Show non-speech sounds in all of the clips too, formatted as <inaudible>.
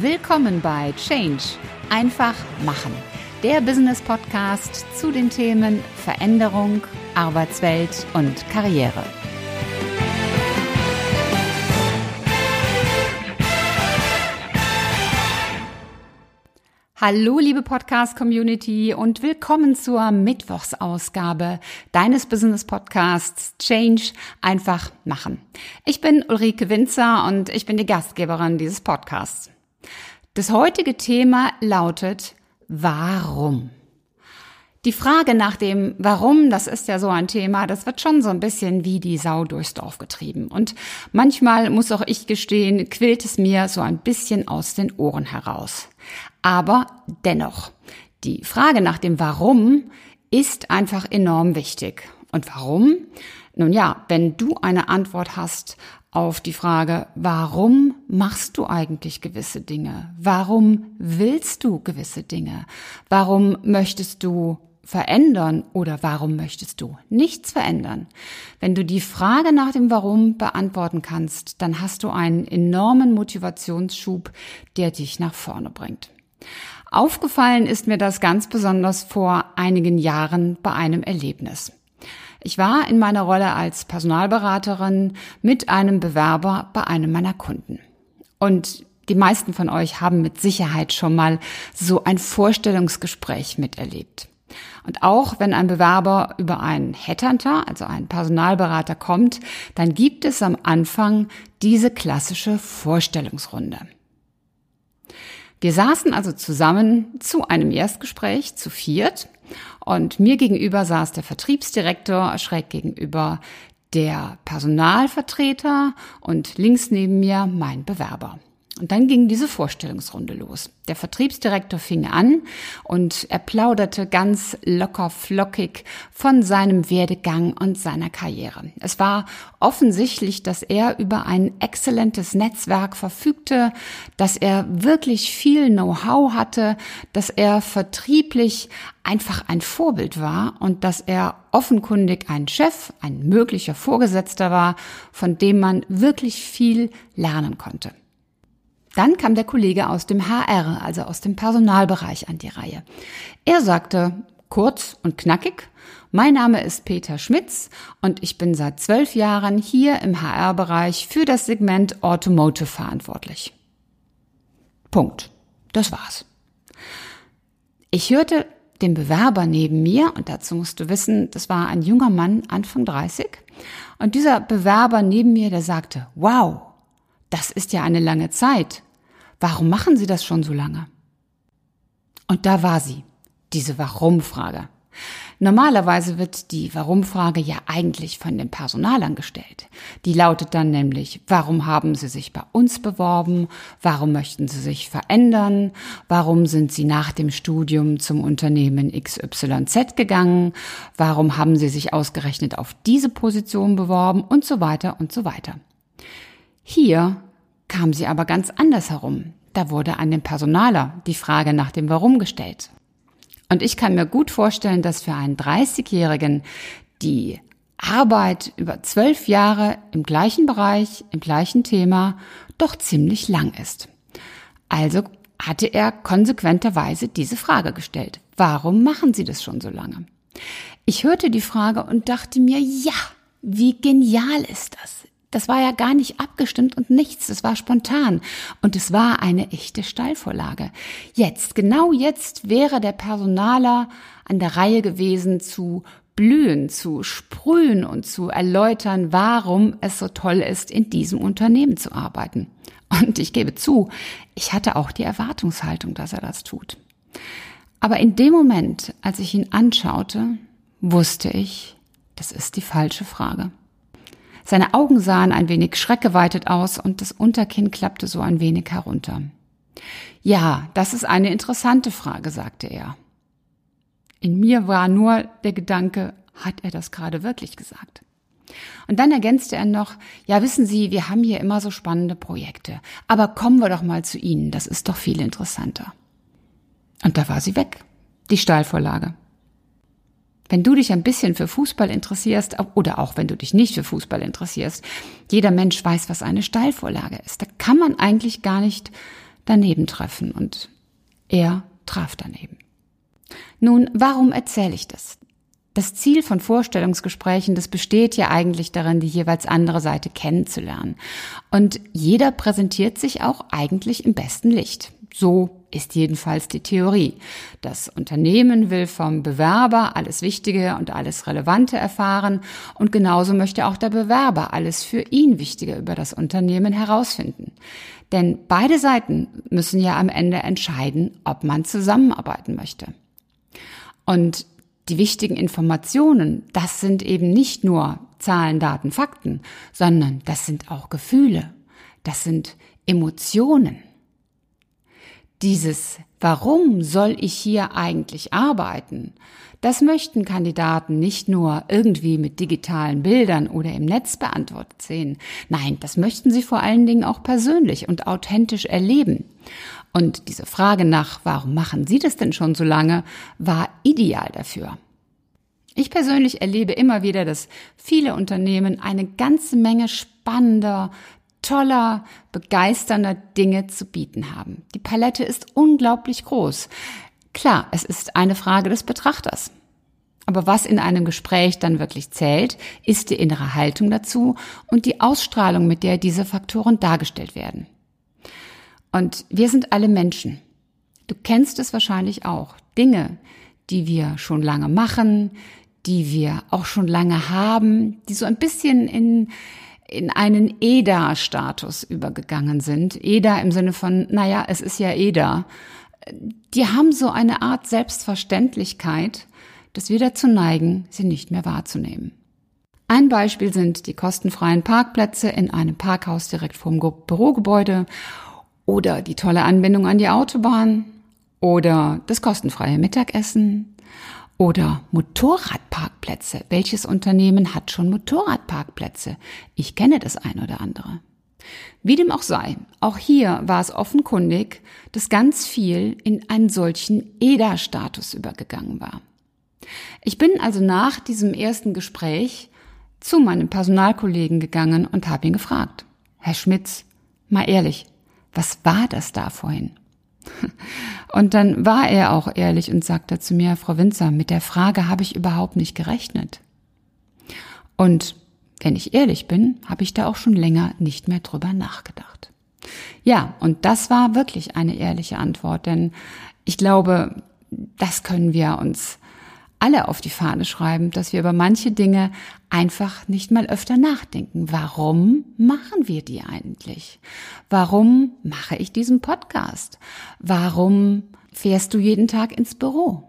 Willkommen bei Change. Einfach machen. Der Business Podcast zu den Themen Veränderung, Arbeitswelt und Karriere. Hallo, liebe Podcast-Community und willkommen zur Mittwochsausgabe deines Business-Podcasts Change einfach machen. Ich bin Ulrike Winzer und ich bin die Gastgeberin dieses Podcasts. Das heutige Thema lautet Warum? Die Frage nach dem Warum, das ist ja so ein Thema, das wird schon so ein bisschen wie die Sau durchs Dorf getrieben. Und manchmal, muss auch ich gestehen, quillt es mir so ein bisschen aus den Ohren heraus. Aber dennoch, die Frage nach dem Warum ist einfach enorm wichtig. Und warum? Nun ja, wenn du eine Antwort hast auf die Frage, warum machst du eigentlich gewisse Dinge? Warum willst du gewisse Dinge? Warum möchtest du verändern oder warum möchtest du nichts verändern? Wenn du die Frage nach dem Warum beantworten kannst, dann hast du einen enormen Motivationsschub, der dich nach vorne bringt. Aufgefallen ist mir das ganz besonders vor einigen Jahren bei einem Erlebnis. Ich war in meiner Rolle als Personalberaterin mit einem Bewerber bei einem meiner Kunden. Und die meisten von euch haben mit Sicherheit schon mal so ein Vorstellungsgespräch miterlebt. Und auch wenn ein Bewerber über einen Headhunter, also einen Personalberater kommt, dann gibt es am Anfang diese klassische Vorstellungsrunde. Wir saßen also zusammen zu einem Erstgespräch zu viert und mir gegenüber saß der Vertriebsdirektor, schräg gegenüber der Personalvertreter und links neben mir mein Bewerber. Und dann ging diese Vorstellungsrunde los. Der Vertriebsdirektor fing an und er plauderte ganz locker flockig von seinem Werdegang und seiner Karriere. Es war offensichtlich, dass er über ein exzellentes Netzwerk verfügte, dass er wirklich viel Know-how hatte, dass er vertrieblich einfach ein Vorbild war und dass er offenkundig ein Chef, ein möglicher Vorgesetzter war, von dem man wirklich viel lernen konnte. Dann kam der Kollege aus dem HR, also aus dem Personalbereich an die Reihe. Er sagte kurz und knackig, mein Name ist Peter Schmitz und ich bin seit zwölf Jahren hier im HR-Bereich für das Segment Automotive verantwortlich. Punkt. Das war's. Ich hörte den Bewerber neben mir, und dazu musst du wissen, das war ein junger Mann, Anfang 30, und dieser Bewerber neben mir, der sagte, wow, das ist ja eine lange Zeit. Warum machen Sie das schon so lange? Und da war sie, diese Warum-Frage. Normalerweise wird die Warum-Frage ja eigentlich von den Personalern gestellt. Die lautet dann nämlich, warum haben Sie sich bei uns beworben? Warum möchten Sie sich verändern? Warum sind Sie nach dem Studium zum Unternehmen XYZ gegangen? Warum haben Sie sich ausgerechnet auf diese Position beworben? Und so weiter und so weiter. Hier kam sie aber ganz anders herum. Da wurde an den Personaler die Frage nach dem Warum gestellt. Und ich kann mir gut vorstellen, dass für einen 30-Jährigen die Arbeit über zwölf Jahre im gleichen Bereich, im gleichen Thema doch ziemlich lang ist. Also hatte er konsequenterweise diese Frage gestellt. Warum machen Sie das schon so lange? Ich hörte die Frage und dachte mir, ja, wie genial ist das? Das war ja gar nicht abgestimmt und nichts. Das war spontan. Und es war eine echte Steilvorlage. Jetzt, genau jetzt wäre der Personaler an der Reihe gewesen zu blühen, zu sprühen und zu erläutern, warum es so toll ist, in diesem Unternehmen zu arbeiten. Und ich gebe zu, ich hatte auch die Erwartungshaltung, dass er das tut. Aber in dem Moment, als ich ihn anschaute, wusste ich, das ist die falsche Frage. Seine Augen sahen ein wenig schreckgeweitet aus und das Unterkinn klappte so ein wenig herunter. Ja, das ist eine interessante Frage, sagte er. In mir war nur der Gedanke, hat er das gerade wirklich gesagt? Und dann ergänzte er noch, ja, wissen Sie, wir haben hier immer so spannende Projekte, aber kommen wir doch mal zu Ihnen, das ist doch viel interessanter. Und da war sie weg, die Stahlvorlage. Wenn du dich ein bisschen für Fußball interessierst, oder auch wenn du dich nicht für Fußball interessierst, jeder Mensch weiß, was eine Steilvorlage ist. Da kann man eigentlich gar nicht daneben treffen und er traf daneben. Nun, warum erzähle ich das? Das Ziel von Vorstellungsgesprächen, das besteht ja eigentlich darin, die jeweils andere Seite kennenzulernen. Und jeder präsentiert sich auch eigentlich im besten Licht. So ist jedenfalls die Theorie. Das Unternehmen will vom Bewerber alles Wichtige und alles Relevante erfahren und genauso möchte auch der Bewerber alles für ihn Wichtige über das Unternehmen herausfinden. Denn beide Seiten müssen ja am Ende entscheiden, ob man zusammenarbeiten möchte. Und die wichtigen Informationen, das sind eben nicht nur Zahlen, Daten, Fakten, sondern das sind auch Gefühle, das sind Emotionen. Dieses Warum soll ich hier eigentlich arbeiten? Das möchten Kandidaten nicht nur irgendwie mit digitalen Bildern oder im Netz beantwortet sehen. Nein, das möchten sie vor allen Dingen auch persönlich und authentisch erleben. Und diese Frage nach, warum machen Sie das denn schon so lange, war ideal dafür. Ich persönlich erlebe immer wieder, dass viele Unternehmen eine ganze Menge spannender, toller, begeisternder Dinge zu bieten haben. Die Palette ist unglaublich groß. Klar, es ist eine Frage des Betrachters. Aber was in einem Gespräch dann wirklich zählt, ist die innere Haltung dazu und die Ausstrahlung, mit der diese Faktoren dargestellt werden. Und wir sind alle Menschen. Du kennst es wahrscheinlich auch. Dinge, die wir schon lange machen, die wir auch schon lange haben, die so ein bisschen in, in einen EDA-Status übergegangen sind. EDA im Sinne von, naja, es ist ja EDA. Die haben so eine Art Selbstverständlichkeit, dass wir dazu neigen, sie nicht mehr wahrzunehmen. Ein Beispiel sind die kostenfreien Parkplätze in einem Parkhaus direkt vorm Bürogebäude oder die tolle Anbindung an die Autobahn oder das kostenfreie Mittagessen oder Motorradparkplätze. Welches Unternehmen hat schon Motorradparkplätze? Ich kenne das ein oder andere. Wie dem auch sei, auch hier war es offenkundig, dass ganz viel in einen solchen EDA-Status übergegangen war. Ich bin also nach diesem ersten Gespräch zu meinem Personalkollegen gegangen und habe ihn gefragt, Herr Schmitz, mal ehrlich, was war das da vorhin? Und dann war er auch ehrlich und sagte zu mir, Frau Winzer, mit der Frage habe ich überhaupt nicht gerechnet. Und wenn ich ehrlich bin, habe ich da auch schon länger nicht mehr drüber nachgedacht. Ja, und das war wirklich eine ehrliche Antwort, denn ich glaube, das können wir uns alle auf die Fahne schreiben, dass wir über manche Dinge einfach nicht mal öfter nachdenken. Warum machen wir die eigentlich? Warum mache ich diesen Podcast? Warum fährst du jeden Tag ins Büro?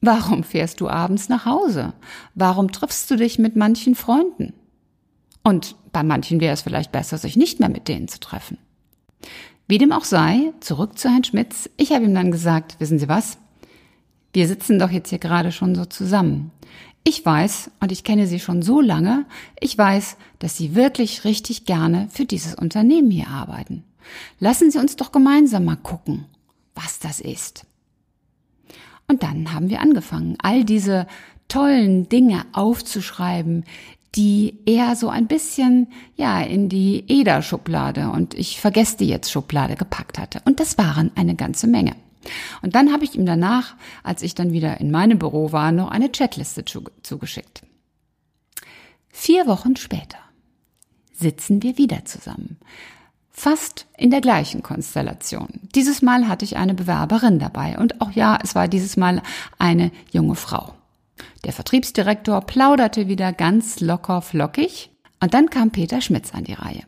Warum fährst du abends nach Hause? Warum triffst du dich mit manchen Freunden? Und bei manchen wäre es vielleicht besser, sich nicht mehr mit denen zu treffen. Wie dem auch sei, zurück zu Herrn Schmitz. Ich habe ihm dann gesagt, wissen Sie was? Wir sitzen doch jetzt hier gerade schon so zusammen. Ich weiß, und ich kenne Sie schon so lange, ich weiß, dass Sie wirklich richtig gerne für dieses Unternehmen hier arbeiten. Lassen Sie uns doch gemeinsam mal gucken, was das ist. Und dann haben wir angefangen, all diese tollen Dinge aufzuschreiben, die er so ein bisschen, ja, in die EDA-Schublade und ich vergesse die jetzt Schublade gepackt hatte. Und das waren eine ganze Menge. Und dann habe ich ihm danach, als ich dann wieder in meinem Büro war, noch eine Chatliste zugeschickt. Vier Wochen später sitzen wir wieder zusammen. Fast in der gleichen Konstellation. Dieses Mal hatte ich eine Bewerberin dabei und auch ja, es war dieses Mal eine junge Frau. Der Vertriebsdirektor plauderte wieder ganz locker flockig und dann kam Peter Schmitz an die Reihe.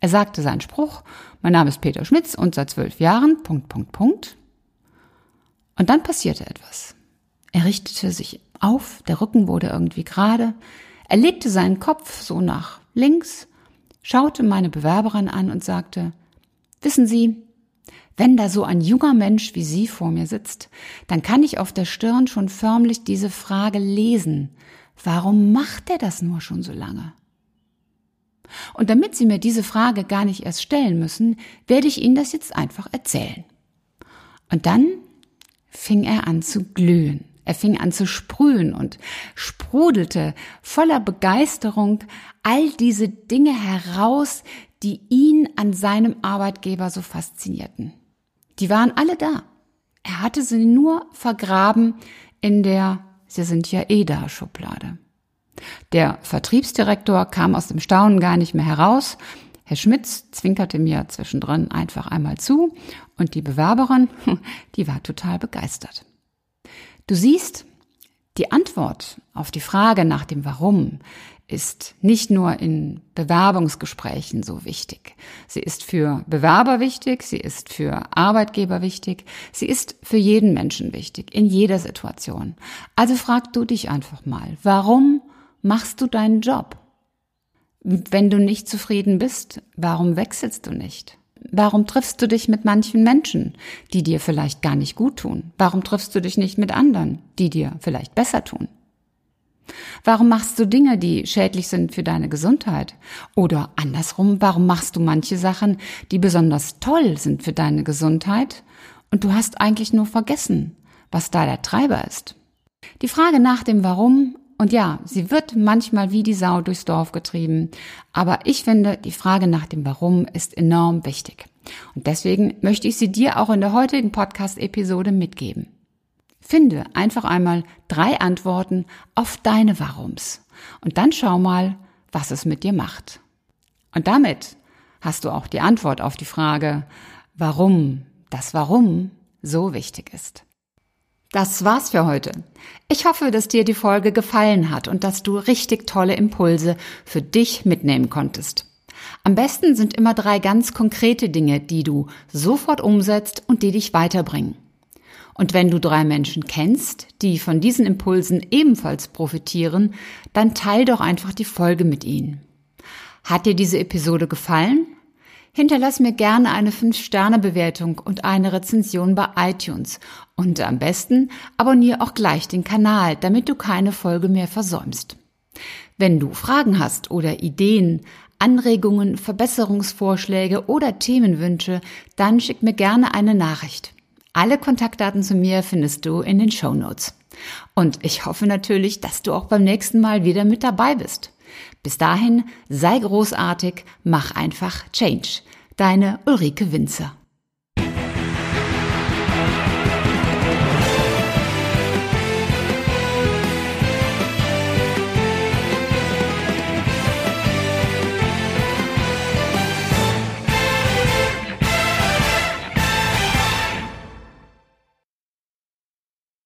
Er sagte seinen Spruch, mein Name ist Peter Schmitz und seit zwölf Jahren, Punkt, Punkt, Punkt. Und dann passierte etwas. Er richtete sich auf, der Rücken wurde irgendwie gerade, er legte seinen Kopf so nach links, schaute meine Bewerberin an und sagte, wissen Sie, wenn da so ein junger Mensch wie Sie vor mir sitzt, dann kann ich auf der Stirn schon förmlich diese Frage lesen. Warum macht er das nur schon so lange? Und damit Sie mir diese Frage gar nicht erst stellen müssen, werde ich Ihnen das jetzt einfach erzählen. Und dann fing er an zu glühen. Er fing an zu sprühen und sprudelte voller Begeisterung all diese Dinge heraus, die ihn an seinem Arbeitgeber so faszinierten. Die waren alle da. Er hatte sie nur vergraben in der Sie sind ja eh da Schublade. Der Vertriebsdirektor kam aus dem Staunen gar nicht mehr heraus. Herr Schmitz zwinkerte mir zwischendrin einfach einmal zu und die Bewerberin, <laughs> die war total begeistert. Du siehst, die Antwort auf die Frage nach dem Warum ist nicht nur in Bewerbungsgesprächen so wichtig. Sie ist für Bewerber wichtig, sie ist für Arbeitgeber wichtig, sie ist für jeden Menschen wichtig, in jeder Situation. Also frag du dich einfach mal, warum machst du deinen Job? Wenn du nicht zufrieden bist, warum wechselst du nicht? Warum triffst du dich mit manchen Menschen, die dir vielleicht gar nicht gut tun? Warum triffst du dich nicht mit anderen, die dir vielleicht besser tun? Warum machst du Dinge, die schädlich sind für deine Gesundheit? Oder andersrum, warum machst du manche Sachen, die besonders toll sind für deine Gesundheit und du hast eigentlich nur vergessen, was da der Treiber ist? Die Frage nach dem Warum und ja, sie wird manchmal wie die Sau durchs Dorf getrieben. Aber ich finde, die Frage nach dem Warum ist enorm wichtig. Und deswegen möchte ich sie dir auch in der heutigen Podcast-Episode mitgeben. Finde einfach einmal drei Antworten auf deine Warums. Und dann schau mal, was es mit dir macht. Und damit hast du auch die Antwort auf die Frage, warum das Warum so wichtig ist. Das war's für heute. Ich hoffe, dass dir die Folge gefallen hat und dass du richtig tolle Impulse für dich mitnehmen konntest. Am besten sind immer drei ganz konkrete Dinge, die du sofort umsetzt und die dich weiterbringen. Und wenn du drei Menschen kennst, die von diesen Impulsen ebenfalls profitieren, dann teil doch einfach die Folge mit ihnen. Hat dir diese Episode gefallen? Hinterlass mir gerne eine 5-Sterne-Bewertung und eine Rezension bei iTunes. Und am besten abonniere auch gleich den Kanal, damit du keine Folge mehr versäumst. Wenn du Fragen hast oder Ideen, Anregungen, Verbesserungsvorschläge oder Themenwünsche, dann schick mir gerne eine Nachricht. Alle Kontaktdaten zu mir findest du in den Show Notes. Und ich hoffe natürlich, dass du auch beim nächsten Mal wieder mit dabei bist. Bis dahin, sei großartig, mach einfach Change. Deine Ulrike Winzer.